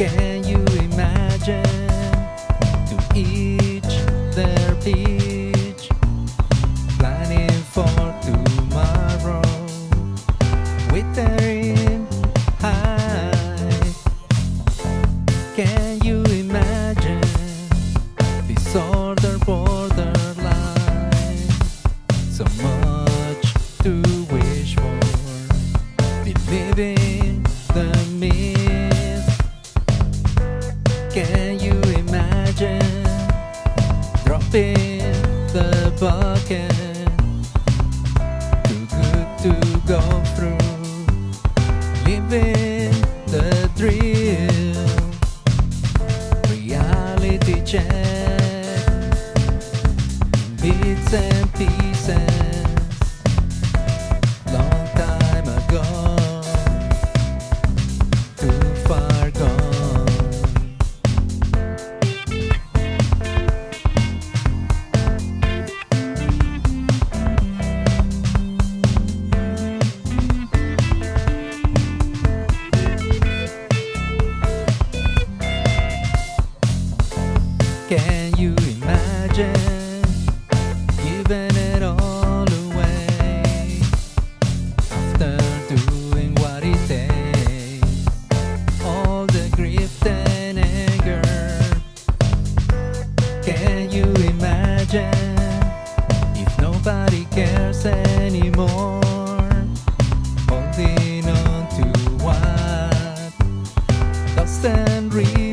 Can you imagine to each their beach, planning for tomorrow with their aim high? Can you imagine this order, borderline? So much to wish for, believing the mean. Can you imagine dropping the bucket? Too good to go through, living the thrill. Reality check, bits and Can you imagine giving it all away after doing what it takes? All the grief and anger. Can you imagine if nobody cares anymore? Holding on to what doesn't really